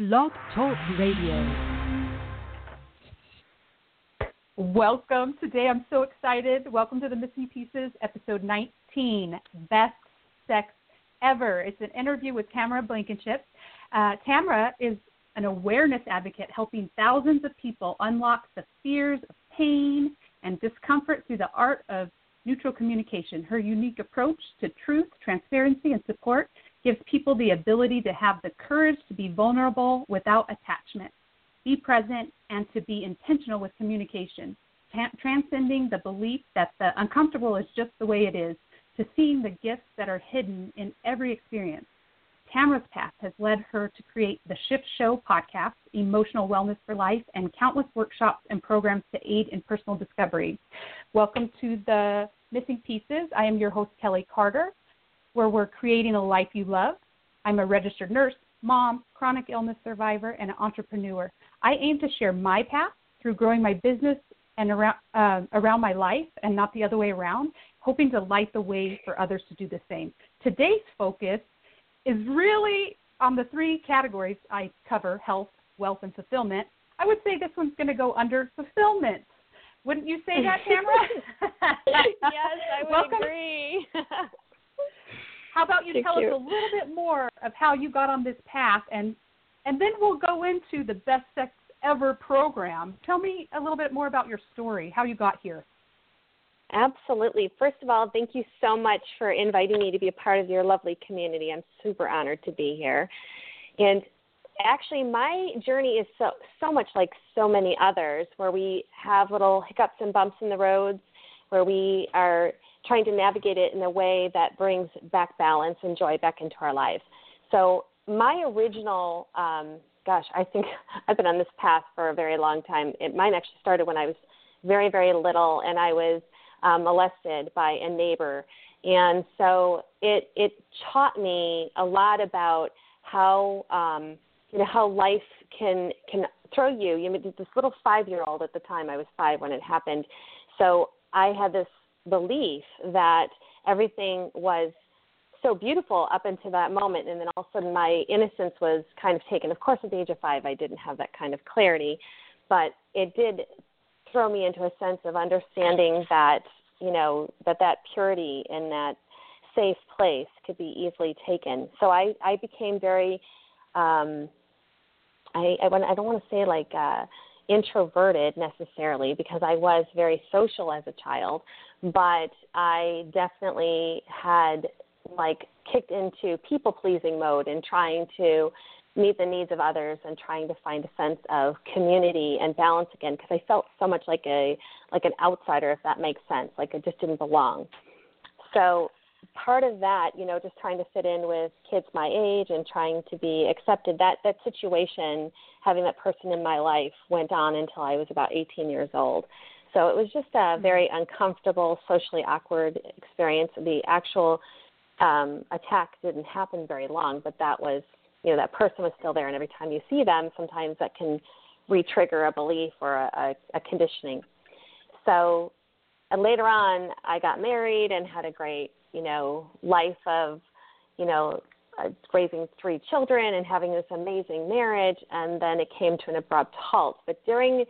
Blog Talk Radio. Welcome. Today I'm so excited. Welcome to the Missing Pieces, episode 19 Best Sex Ever. It's an interview with Tamara Blankenship. Uh, Tamara is an awareness advocate helping thousands of people unlock the fears of pain and discomfort through the art of neutral communication. Her unique approach to truth, transparency, and support gives people the ability to have the courage to be vulnerable without attachment, be present, and to be intentional with communication, transcending the belief that the uncomfortable is just the way it is, to seeing the gifts that are hidden in every experience. Tamara's path has led her to create the Shift Show podcast, Emotional Wellness for Life, and countless workshops and programs to aid in personal discovery. Welcome to the Missing Pieces. I am your host, Kelli Carter, where we're creating a life you love. I'm a registered nurse, mom, chronic illness survivor, and an entrepreneur. I aim to share my path through growing my business and around, uh, around my life and not the other way around, hoping to light the way for others to do the same. Today's focus is really on the three categories I cover health, wealth, and fulfillment. I would say this one's going to go under fulfillment. Wouldn't you say that, Tamara? yes, I would Welcome. agree. how about you tell us a little bit more of how you got on this path, and and then we'll go into the best sex ever program. Tell me a little bit more about your story, how you got here. Absolutely. First of all, thank you so much for inviting me to be a part of your lovely community. I'm super honored to be here. And actually my journey is so so much like so many others where we have little hiccups and bumps in the roads where we are trying to navigate it in a way that brings back balance and joy back into our lives. So my original um gosh, I think I've been on this path for a very long time. It mine actually started when I was very very little and I was um, molested by a neighbor, and so it it taught me a lot about how um, you know how life can can throw you. You know, this little five year old at the time. I was five when it happened, so I had this belief that everything was so beautiful up until that moment and then all of a sudden my innocence was kind of taken of course at the age of five i didn't have that kind of clarity but it did throw me into a sense of understanding that you know that that purity and that safe place could be easily taken. So I I became very um I I, I don't want to say like uh introverted necessarily because I was very social as a child, but I definitely had like kicked into people pleasing mode and trying to meet the needs of others and trying to find a sense of community and balance again because I felt so much like a like an outsider if that makes sense like I just didn't belong. So part of that, you know, just trying to fit in with kids my age and trying to be accepted that that situation having that person in my life went on until I was about 18 years old. So it was just a very uncomfortable, socially awkward experience. The actual um, attack didn't happen very long, but that was you know that person was still there and every time you see them sometimes that can re-trigger a belief or a, a, a conditioning so and later on i got married and had a great you know life of you know uh, raising three children and having this amazing marriage and then it came to an abrupt halt. But during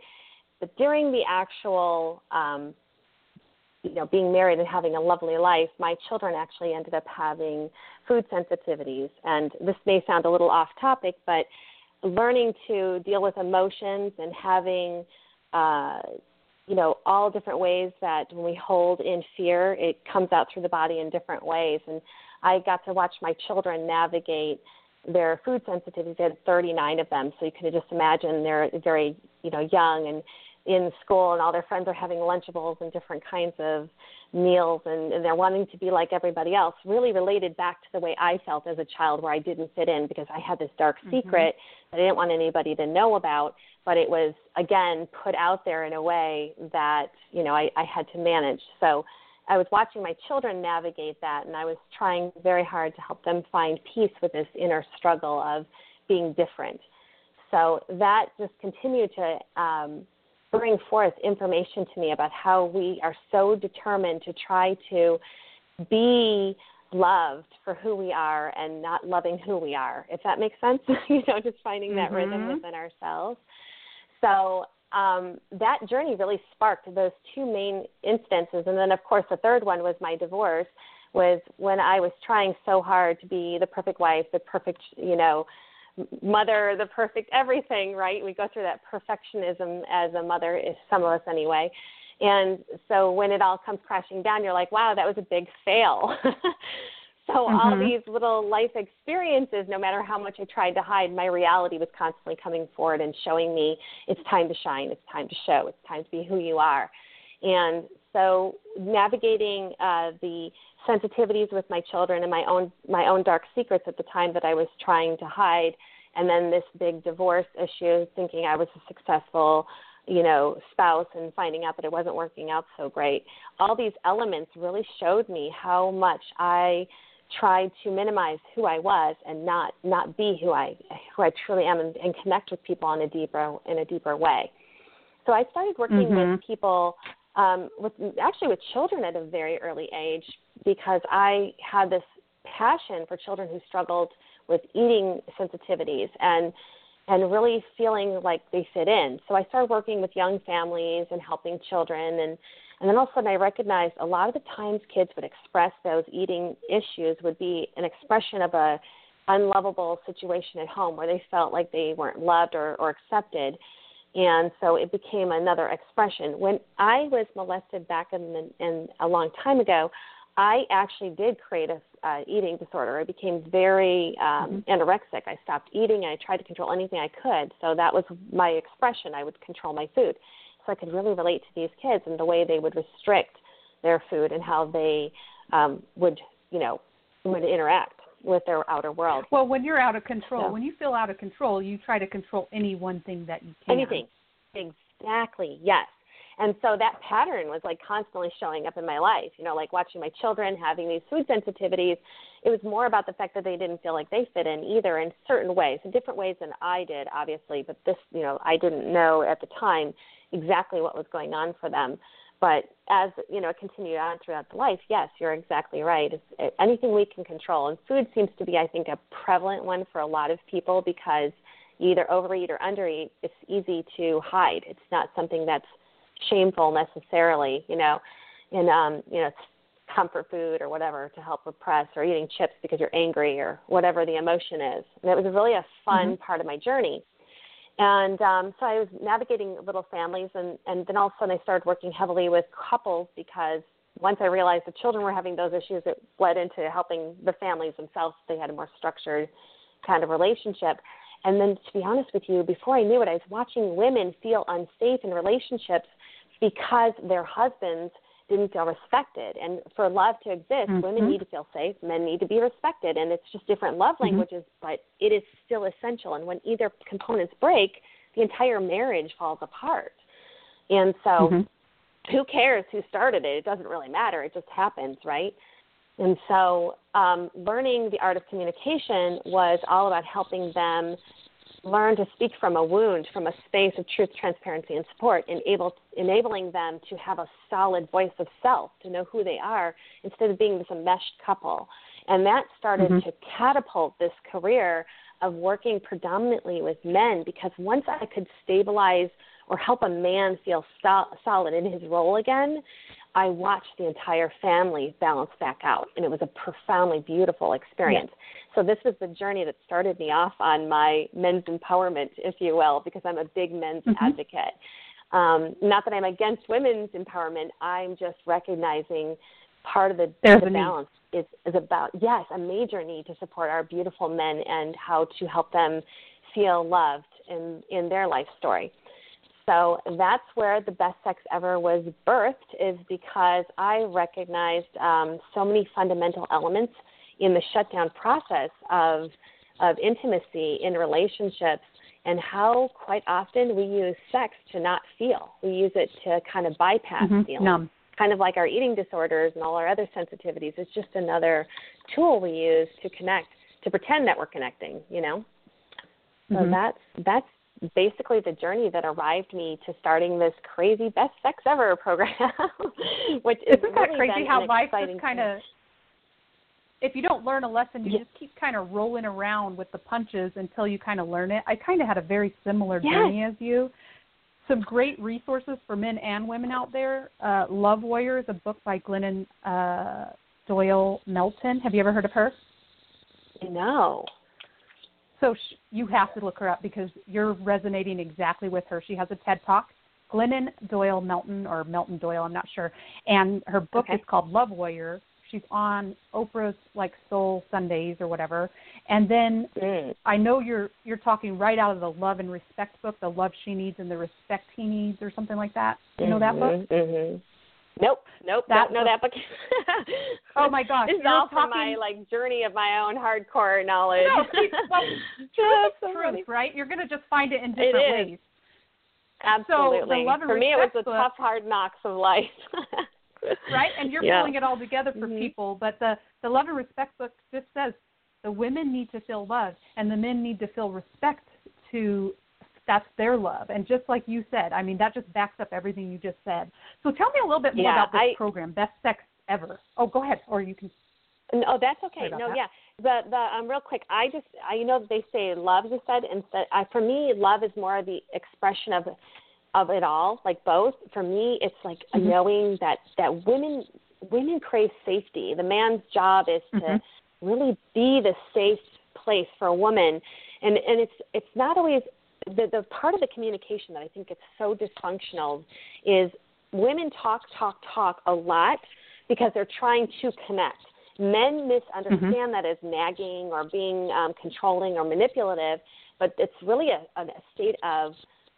but during the actual um you know being married and having a lovely life my children actually ended up having food sensitivities. And this may sound a little off topic but learning to deal with emotions and having uh you know all different ways that when we hold in fear it comes out through the body in different ways. And i got to watch my children navigate their food sensitivities. They had 39 of them so you can just imagine they're very you know young. And in school and all their friends are having lunchables and different kinds of meals and, and they're wanting to be like everybody else really related back to the way i felt as a child where i didn't fit in because i had this dark Mm-hmm. secret that i didn't want anybody to know about but it was again put out there in a way that you know i, I had to manage so i was watching my children navigate that and i was trying very hard to help them find peace with this inner struggle of being different so that just continued to um, bring forth information to me about how we are so determined to try to be loved for who we are and not loving who we are. If that makes sense, you know, just finding that mm-hmm. rhythm within ourselves. So um, that journey really sparked those two main instances, and then of course the third one was my divorce. Was when I was trying so hard to be the perfect wife, the perfect, you know, mother, the perfect everything, right? We go through that perfectionism as a mother, some of us anyway. And so when it all comes crashing down, you're like, wow, that was a big fail. so mm-hmm. all these little life experiences, no matter how much I tried to hide, my reality was constantly coming forward and showing me it's time to shine, it's time to show, it's time to be who you are. And so navigating uh, the sensitivities with my children and my own my own dark secrets at the time that I was trying to hide, and then this big divorce issue, thinking I was a successful you know, spouse and finding out that it wasn't working out so great. All these elements really showed me how much I tried to minimize who I was and not not be who I who I truly am and, and connect with people in a deeper in a deeper way. So I started working mm-hmm. with people um, with actually with children at a very early age because I had this passion for children who struggled with eating sensitivities and and really feeling like they fit in. So I started working with young families and helping children and and then all of a sudden I recognized a lot of the times kids would express those eating issues would be an expression of a unlovable situation at home where they felt like they weren't loved or, or accepted. And so it became another expression. When I was molested back in, the, in a long time ago, I actually did create a uh, eating disorder. I became very um, mm-hmm. anorexic. I stopped eating. I tried to control anything I could. So that was my expression. I would control my food. So I could really relate to these kids and the way they would restrict their food and how they um, would, you know, would interact with their outer world. Well, when you're out of control, so, when you feel out of control, you try to control any one thing that you can. Anything. Exactly. Yes. And so that pattern was like constantly showing up in my life, you know, like watching my children having these food sensitivities. It was more about the fact that they didn't feel like they fit in either in certain ways, in different ways than I did, obviously, but this, you know, I didn't know at the time exactly what was going on for them. But as, you know, it continued on throughout the life, yes, you're exactly right. It's anything we can control. And food seems to be, I think, a prevalent one for a lot of people because you either overeat or undereat. It's easy to hide. It's not something that's shameful necessarily, you know, and um, you know, comfort food or whatever to help repress or eating chips because you're angry or whatever the emotion is. And it was really a fun mm-hmm. part of my journey. And um, so I was navigating little families, and, and then all of a sudden I started working heavily with couples because once I realized the children were having those issues, it bled into helping the families themselves. They had a more structured kind of relationship. And then, to be honest with you, before I knew it, I was watching women feel unsafe in relationships because their husbands didn't feel respected. And for love to exist, mm-hmm. women need to feel safe, men need to be respected. And it's just different love mm-hmm. languages, but it is still essential. And when either components break, the entire marriage falls apart. And so, mm-hmm. who cares who started it? It doesn't really matter. It just happens, right? And so, um, learning the art of communication was all about helping them learn to speak from a wound, from a space of truth, transparency, and support, and able, enabling them to have a solid voice of self, to know who they are, instead of being this enmeshed couple. And that started mm-hmm. to catapult this career of working predominantly with men because once I could stabilize or help a man feel sol- solid in his role again, I watched the entire family balance back out, and it was a profoundly beautiful experience. So this was the journey that started me off on my men's empowerment, if you will, because I'm a big men's mm-hmm. advocate. Um, not that I'm against women's empowerment. I'm just recognizing part of the, the balance is, is about yes, a major need to support our beautiful men and how to help them feel loved in in their life story. So that's where the best sex ever was birthed, is because I recognized um, so many fundamental elements in the shutdown process of of intimacy in relationships and how quite often we use sex to not feel. We use it to kind of bypass mm-hmm. feeling. Numb. Kind of like our eating disorders and all our other sensitivities. It's just another tool we use to connect, to pretend that we're connecting, you know? So mm-hmm. that's that's basically the journey that arrived me to starting this crazy best sex ever program, which Isn't is really that crazy how life just kind of if you don't learn a lesson, you Yeah. just keep kind of rolling around with the punches until you kind of learn it. I kind of had a very similar Yes. journey as you. Some great resources for men and women out there. Uh, Love Warrior is a book by Glennon uh, Doyle Melton. Have you ever heard of her? No. So sh- you have to look her up because you're resonating exactly with her. She has a TED Talk. Glennon Doyle Melton or Melton Doyle, I'm not sure. And her book Okay. is called Love Warrior. She's on Oprah's like Soul Sundays or whatever. And then Mm. I know you're you're talking right out of the Love and Respect book, the Love She Needs and the Respect He Needs, or something like that. You know that book? hmm Nope, nope, That don't know that book. Oh my gosh, this is all from my like journey of my own hardcore knowledge. No, well, That's so truth, funny. right? You're going to just find it in different is. ways. Absolutely. And For me, it was the book- tough, hard knocks of life. right? And you're Yeah. pulling it all together for Mhm. people. But the the love and respect book just says the women need to feel love and the men need to feel respect to that's their love. And just like you said, I mean that just backs up everything you just said. So tell me a little bit more Yeah, about this I- program, Best Sex Ever. Oh, go ahead, or you can. No, that's okay. No, that. yeah. The the um real quick, I just I you know they say love you said and that I for me love is more the expression of of it all, like both. For me it's like Mhm. knowing that that women women crave safety. The man's job is to Mhm. really be the safe place for a woman. And and it's it's not always the the part of the communication that I think it's so dysfunctional is women talk talk talk a lot because they're trying to connect. Men misunderstand Mm-hmm. that as nagging or being um, controlling or manipulative, but it's really a, a state of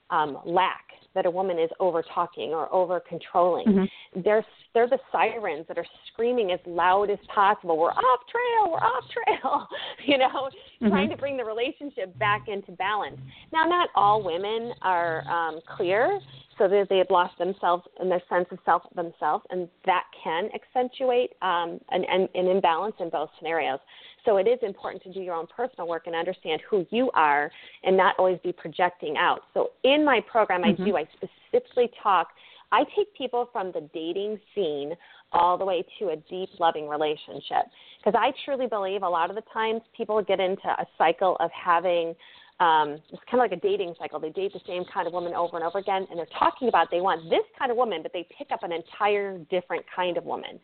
um, lack that a woman is over talking or over controlling. Mhm. They're they're the sirens that are screaming as loud as possible. We're off trail. We're off trail. you know, Mhm. trying to bring the relationship back into balance. Now, not all women are um, clear, so that they've lost themselves and their sense of self themselves, and that can accentuate um, an, an, an imbalance in both scenarios. So it is important to do your own personal work and understand who you are, and not always be projecting out. So in my program, I Mhm. do. I specifically talk. I take people from the dating scene all the way to a deep, loving relationship. Because I truly believe a lot of the times people get into a cycle of having um, it's kind of like a dating cycle. They date the same kind of woman over and over again, and they're talking about they want this kind of woman, but they pick up an entire different kind of woman.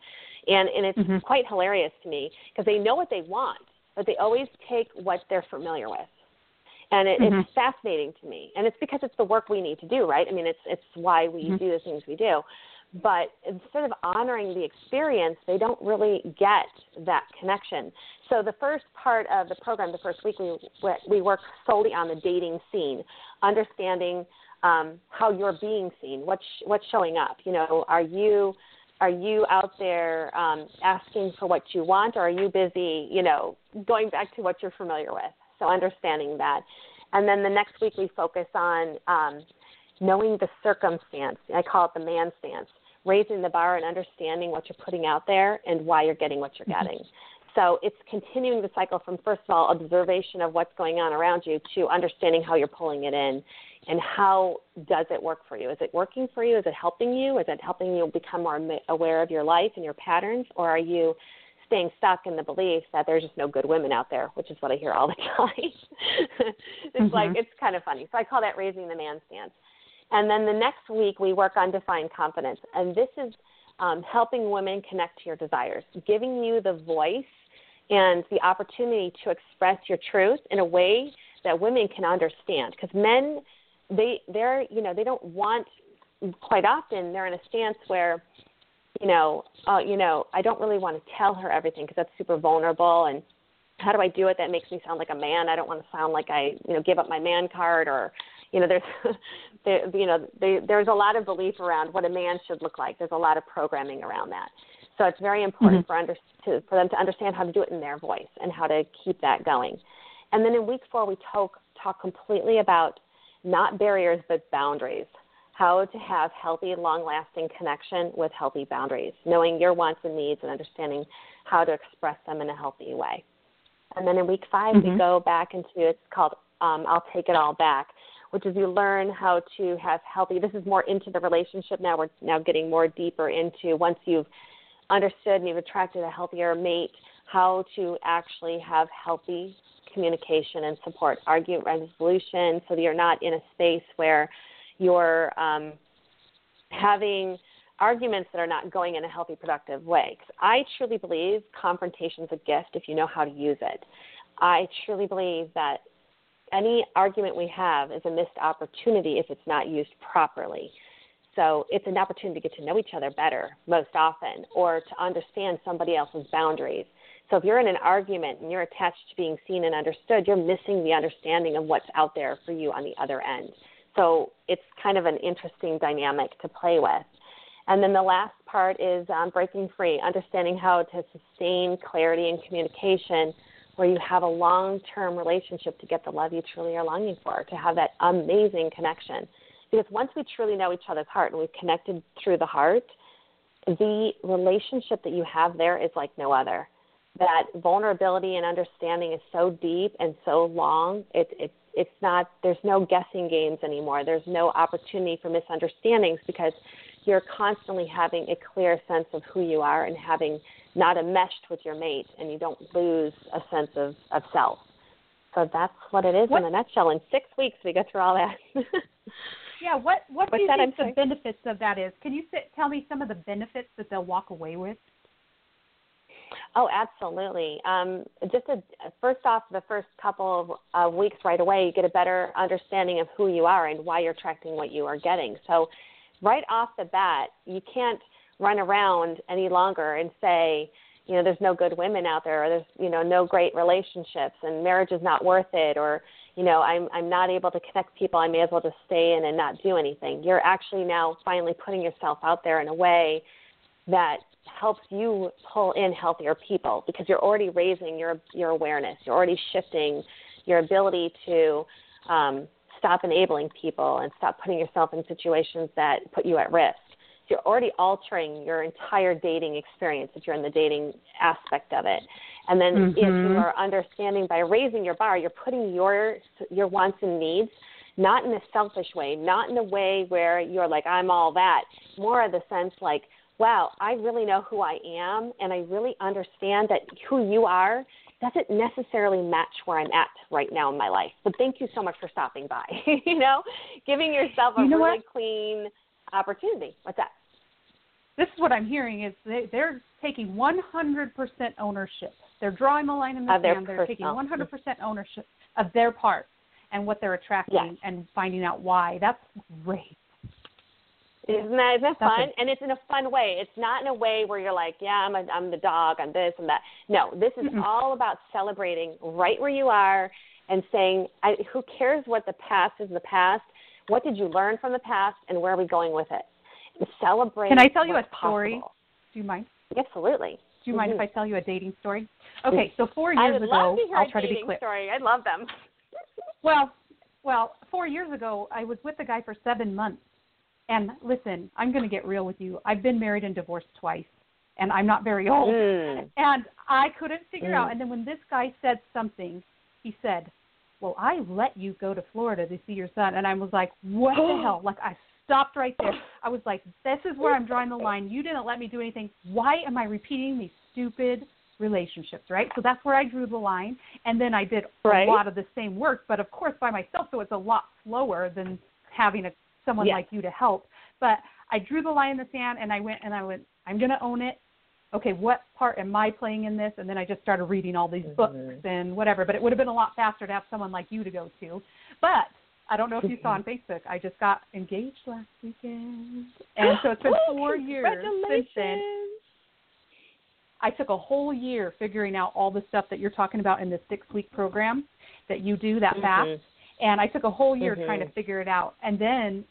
And, and it's Mhm. quite hilarious to me because they know what they want, but they always take what they're familiar with and it, Mhm. it's fascinating to me and it's because it's the work we need to do right i mean it's it's why we Mhm. do the things we do but instead of honoring the experience they don't really get that connection so the first part of the program the first week we we work solely on the dating scene understanding um, how you're being seen what's what's showing up you know are you are you out there um, asking for what you want or are you busy you know going back to what you're familiar with so understanding that. And then the next week we focus on um, knowing the circumstance. I call it the man stance, raising the bar and understanding what you're putting out there and why you're getting what you're Mm-hmm. getting. So it's continuing the cycle from first of all observation of what's going on around you to understanding how you're pulling it in and how does it work for you? Is it working for you? Is it helping you? Is it helping you become more aware of your life and your patterns or are you staying stuck in the belief that there's just no good women out there, which is what I hear all the time. it's like Mhm. it's kind of funny. So I call that raising the man stance. And then the next week we work on define confidence, and this is um, helping women connect to your desires, giving you the voice and the opportunity to express your truth in a way that women can understand. Because men, they they're you know they don't want quite often they're in a stance where you know, uh, you know, I don't really want to tell her everything because that's super vulnerable. And how do I do it that makes me sound like a man? I don't want to sound like I, you know, give up my man card or, you know, there's, there, you know, they, there's a lot of belief around what a man should look like. There's a lot of programming around that. So it's very important Mhm. for under, to, for them to understand how to do it in their voice and how to keep that going. And then in week four, we talk talk completely about not barriers but boundaries how to have healthy, long lasting connection with healthy boundaries, knowing your wants and needs and understanding how to express them in a healthy way. And then in week 5 we Mhm. go back into it's called um, I'll Take It All Back, which is you learn how to have healthy. This is more into the relationship now. We're now getting more deeper into once you've understood and you've attracted a healthier mate, how to actually have healthy communication and support argument resolution so that you're not in a space where you're um, having arguments that are not going in a healthy, productive way. Because I truly believe confrontation is a gift if you know how to use it. I truly believe that any argument we have is a missed opportunity if it's not used properly. So it's an opportunity to get to know each other better most often or to understand somebody else's boundaries. So if you're in an argument and you're attached to being seen and understood, you're missing the understanding of what's out there for you on the other end. So it's kind of an interesting dynamic to play with. And then the last part is um, breaking free, understanding how to sustain clarity and communication where you have a long term relationship to get the love you truly are longing for, to have that amazing connection. Because once we truly know each other's heart and we've connected through the heart, the relationship that you have there is like no other. That vulnerability and understanding is so deep and so long. It, it, it's not, there's no guessing games anymore. There's no opportunity for misunderstandings because you're constantly having a clear sense of who you are and having not enmeshed with your mate and you don't lose a sense of, of self. So that's what it is what? in a nutshell. In six weeks, we go through all that. yeah, what what What's do you think the benefits of that is? Can you sit, tell me some of the benefits that they'll walk away with? Oh, absolutely. Um, just a, first off, the first couple of uh, weeks right away, you get a better understanding of who you are and why you're attracting what you are getting. So, right off the bat, you can't run around any longer and say, you know, there's no good women out there, or there's, you know, no great relationships, and marriage is not worth it, or, you know, I'm I'm not able to connect people. I may as well just stay in and not do anything. You're actually now finally putting yourself out there in a way that helps you pull in healthier people because you're already raising your your awareness. You're already shifting your ability to um, stop enabling people and stop putting yourself in situations that put you at risk. So you're already altering your entire dating experience if you're in the dating aspect of it. And then mm-hmm. if you are understanding by raising your bar, you're putting your your wants and needs not in a selfish way, not in a way where you're like I'm all that, more of the sense like wow, I really know who I am and I really understand that who you are doesn't necessarily match where I'm at right now in my life. But thank you so much for stopping by. you know, giving yourself a you know really what? clean opportunity. What's that? This is what I'm hearing is they, they're taking 100% ownership. They're drawing the line in the sand. They're taking 100% ownership of their part and what they're attracting Yes. and finding out why. That's great. Isn't that isn't that That's fun? it. And it's in a fun way. It's not in a way where you're like, yeah, I'm a, I'm the dog, I'm this and that. No, this is Mm-mm. all about celebrating right where you are and saying, I, who cares what the past is the past? What did you learn from the past, and where are we going with it? And celebrate. Can I tell you a story? possible. Do you mind? Absolutely. Do you mind Mhm. if I tell you a dating story? Okay, so four years ago, love to hear I'll a try to be dating quick. story. I love them. Well, well, four years ago, I was with a guy for seven months. And listen, I'm going to get real with you. I've been married and divorced twice, and I'm not very old. Mm. And I couldn't figure Mm. out. And then when this guy said something, he said, "Well, I let you go to Florida to see your son," and I was like, "What the hell?" Like I stopped right there. I was like, "This is where I'm drawing the line. You didn't let me do anything. Why am I repeating these stupid relationships?" Right. So that's where I drew the line. And then I did Right. a lot of the same work, but of course by myself. So it's a lot slower than having a someone Yes. like you to help. But I drew the line in the sand, and I went and I went. I'm going to own it okay, what part am I playing in this? And then I just started reading all these books Mhm. and whatever. But it would have been a lot faster to have someone like you to go to. But I don't know if you saw on Mm-hmm. Facebook, I just got engaged last weekend. And so it's been Oh, four years since then. I took a whole year figuring out all the stuff that you're talking about in this six week program that you do that fast. Mhm. And I took a whole year trying to Mhm. figure it out. And then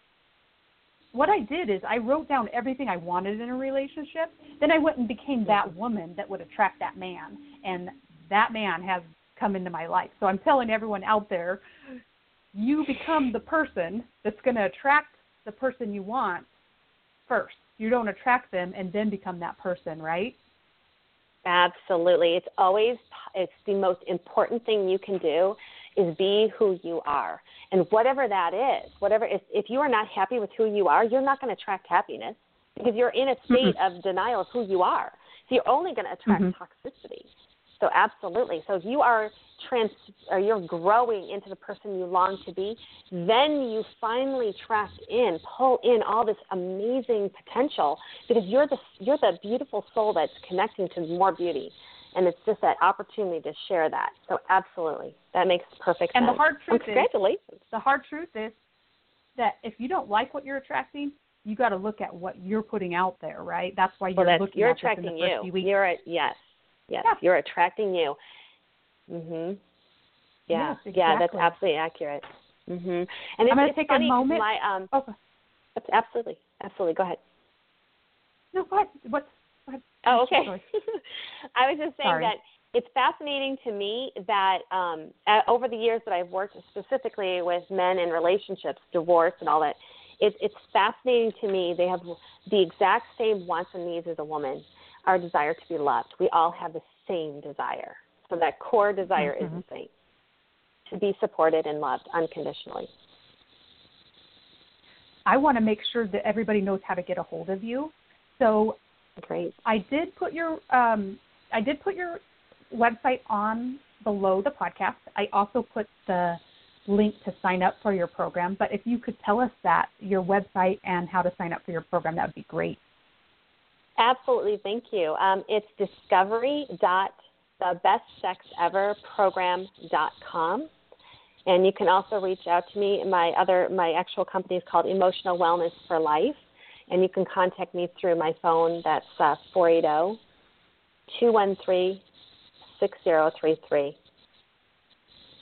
what I did is I wrote down everything I wanted in a relationship. Then I went and became that woman that would attract that man. And that man has come into my life. So I'm telling everyone out there, you become the person that's going to attract the person you want first. You don't attract them and then become that person, right? Absolutely. It's always it's the most important thing you can do is be who you are. And whatever that is, whatever if, if you are not happy with who you are, you're not going to attract happiness because you're in a state of denial of who you are. So you're only going to attract Mhm. toxicity. So absolutely. So if you are trans or you're growing into the person you long to be, then you finally trap in, pull in all this amazing potential because you're the you're the beautiful soul that's connecting to more beauty. And it's just that opportunity to share that. So absolutely. That makes perfect and sense. And the hard truth well, congratulations. is the hard truth is that if you don't like what you're attracting, you got to look at what you're putting out there, right? That's why you're well, that's, looking you're at attracting this in the you. few weeks. You're a, yes, yes, yeah. you're attracting you. Mhm. Yeah, yes, exactly. yeah, that's absolutely accurate. Mhm. And I'm going to take funny, a moment. My, um, oh, absolutely, absolutely. Go ahead. No, go ahead. What? Ahead. Oh, okay. I was just saying Sorry. that it's fascinating to me that um, over the years that I've worked specifically with men in relationships, divorce, and all that, it, it's fascinating to me. They have the exact same wants and needs as a woman. Our desire to be loved. We all have the same desire. So that core desire mm-hmm. is the same to be supported and loved unconditionally. I want to make sure that everybody knows how to get a hold of you. So great. I did put your um, I did put your website on below the podcast. I also put the link to sign up for your program. But if you could tell us that your website and how to sign up for your program, that would be great. Absolutely, thank you. Um, it's discovery.thebestsexeverprogram.com. And you can also reach out to me. My other, my actual company is called Emotional Wellness for Life, and you can contact me through my phone. That's uh, 480 213 6033.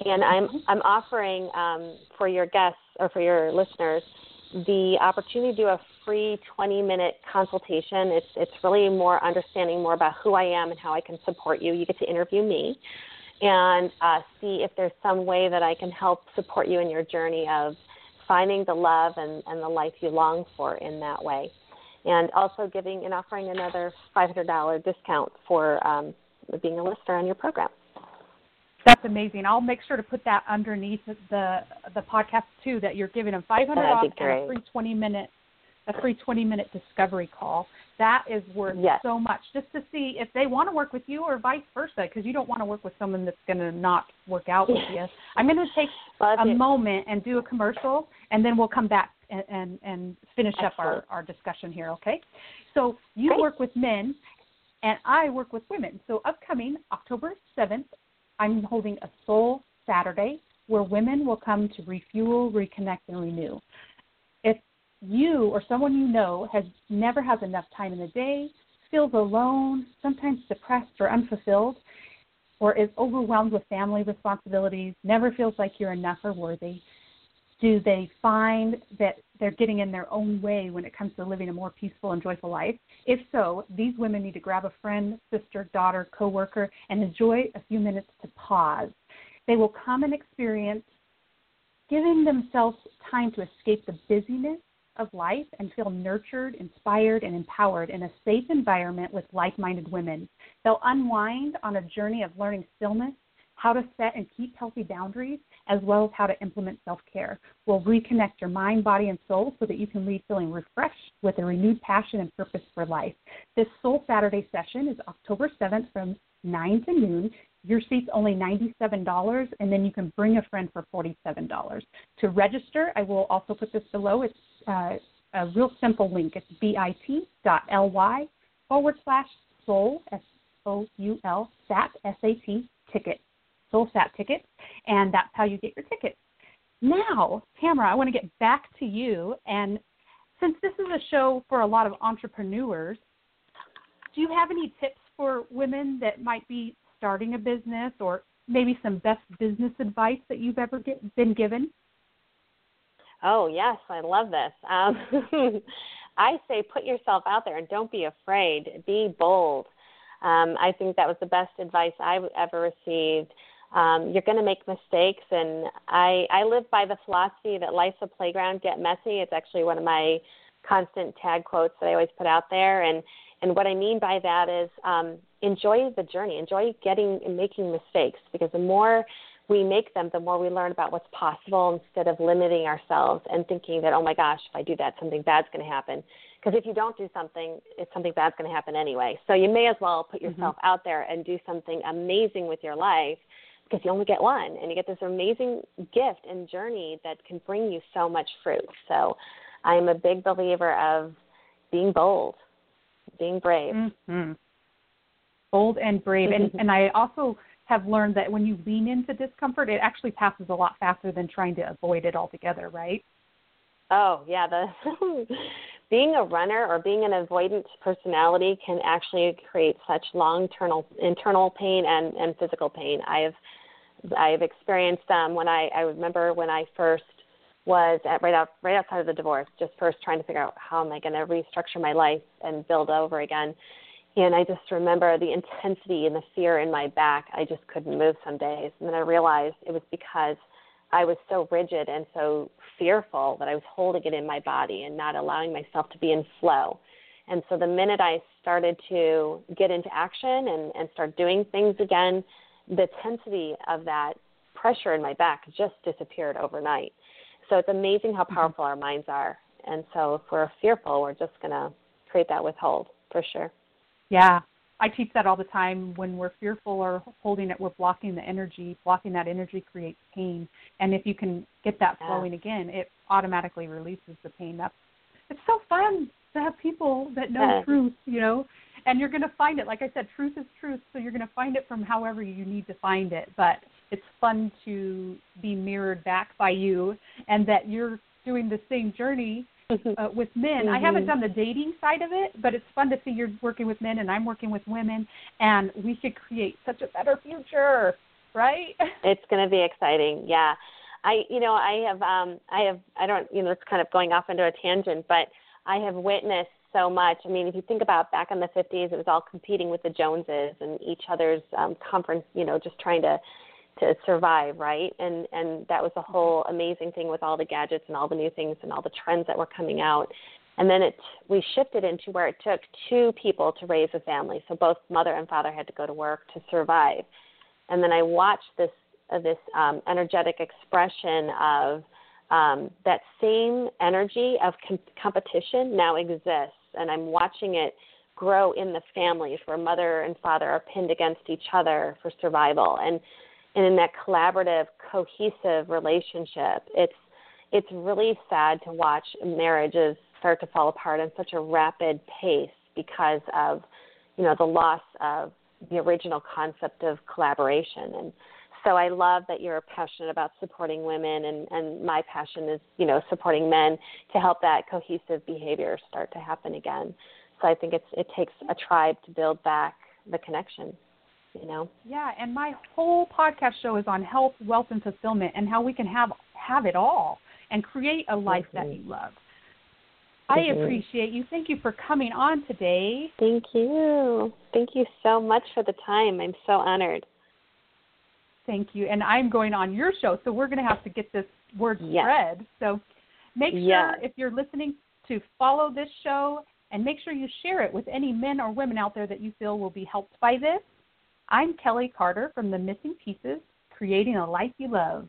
And I'm I'm offering um, for your guests or for your listeners the opportunity to do a free 20 minute consultation. It's it's really more understanding more about who I am and how I can support you. You get to interview me and uh, see if there's some way that I can help support you in your journey of finding the love and, and the life you long for in that way. And also giving and offering another $500 discount for um, being a listener on your program. That's amazing. I'll make sure to put that underneath the the podcast too. That you're giving them 500 off and a free 20 minute a free 20 minute discovery call. That is worth yes. so much just to see if they want to work with you or vice versa because you don't want to work with someone that's going to not work out with you. I'm going to take well, a moment and do a commercial and then we'll come back and and, and finish Excellent. up our, our discussion here, okay? So you Great. work with men and I work with women. So upcoming October 7th, I'm holding a Soul Saturday where women will come to refuel, reconnect, and renew. You or someone you know has never has enough time in the day, feels alone, sometimes depressed or unfulfilled, or is overwhelmed with family responsibilities, never feels like you're enough or worthy, do they find that they're getting in their own way when it comes to living a more peaceful and joyful life? If so, these women need to grab a friend, sister, daughter, coworker, and enjoy a few minutes to pause. They will come and experience giving themselves time to escape the busyness of life and feel nurtured, inspired, and empowered in a safe environment with like minded women. They'll unwind on a journey of learning stillness, how to set and keep healthy boundaries, as well as how to implement self care. We'll reconnect your mind, body, and soul so that you can leave feeling refreshed with a renewed passion and purpose for life. This Soul Saturday session is October 7th from 9 to noon. Your seat's only $97, and then you can bring a friend for $47. To register, I will also put this below. It's uh, a real simple link. It's bit.ly forward slash soul, S O U L, SAT, S A T, ticket, soul SAT ticket, and that's how you get your tickets. Now, Tamara, I want to get back to you. And since this is a show for a lot of entrepreneurs, do you have any tips for women that might be starting a business or maybe some best business advice that you've ever get, been given? Oh, yes, I love this. Um, I say put yourself out there and don't be afraid. Be bold. Um, I think that was the best advice I've ever received. Um, you're going to make mistakes, and I, I live by the philosophy that life's a playground, get messy. It's actually one of my constant tag quotes that I always put out there. And, and what I mean by that is um, enjoy the journey, enjoy getting and making mistakes, because the more we make them, the more we learn about what's possible instead of limiting ourselves and thinking that, oh my gosh, if I do that, something bad's going to happen. Because if you don't do something, it's something bad's going to happen anyway. So you may as well put mm-hmm. yourself mm-hmm. out there and do something amazing with your life because you only get one and you get this amazing gift and journey that can bring you so much fruit. So I'm a big believer of being bold, being brave. Mm-hmm. Bold and brave. and, and I also have learned that when you lean into discomfort, it actually passes a lot faster than trying to avoid it altogether, right? Oh, yeah. The being a runner or being an avoidant personality can actually create such long term internal pain and, and physical pain. I've I've experienced them when I I remember when I first was at right out right outside of the divorce, just first trying to figure out how am I going to restructure my life and build over again. And I just remember the intensity and the fear in my back. I just couldn't move some days. And then I realized it was because I was so rigid and so fearful that I was holding it in my body and not allowing myself to be in flow. And so the minute I started to get into action and, and start doing things again, the intensity of that pressure in my back just disappeared overnight. So it's amazing how mm-hmm. powerful our minds are. And so if we're fearful, we're just going to create that withhold for sure. Yeah. I teach that all the time. When we're fearful or holding it, we're blocking the energy. Blocking that energy creates pain. And if you can get that flowing yeah. again, it automatically releases the pain. That's it's so fun to have people that know yeah. truth, you know. And you're going to find it. Like I said, truth is truth. So you're going to find it from however you need to find it. But it's fun to be mirrored back by you and that you're doing the same journey. Uh, with men. Mm-hmm. I haven't mm-hmm. done the dating side of it, but it's fun to see you're working with men and I'm working with women, and we could create such a better future, right? It's going to be exciting. Yeah. I, you know, I have, um, I have, I don't, you know, it's kind of going off into a tangent, but I have witnessed so much. I mean, if you think about back in the 50s, it was all competing with the Joneses and each other's um, conference, you know, just trying to to survive, right? And and that was a mm-hmm. whole amazing thing with all the gadgets and all the new things and all the trends that were coming out. And then it we shifted into where it took two people to raise a family. So both mother and father had to go to work to survive. And then I watched this uh, this um, energetic expression of um, that same energy of com- competition now exists, and I'm watching it grow in the families where mother and father are pinned against each other for survival. And and in that collaborative, cohesive relationship, it's it's really sad to watch marriages start to fall apart in such a rapid pace because of you know the loss of the original concept of collaboration. And so I love that you're passionate about supporting women and, and my passion is, you know, supporting men to help that cohesive behavior start to happen again. So I think it's it takes a tribe to build back the connection you know. Yeah, and my whole podcast show is on health, wealth, and fulfillment, and how we can have have it all and create a life mm-hmm. that you love. I mm-hmm. appreciate you. Thank you for coming on today. Thank you. Thank you so much for the time. I'm so honored. Thank you. And I'm going on your show, so we're going to have to get this word yes. spread. So make sure yes. if you're listening to follow this show and make sure you share it with any men or women out there that you feel will be helped by this. I'm Kelli Carter from The Missing Pieces, Creating a Life You Love.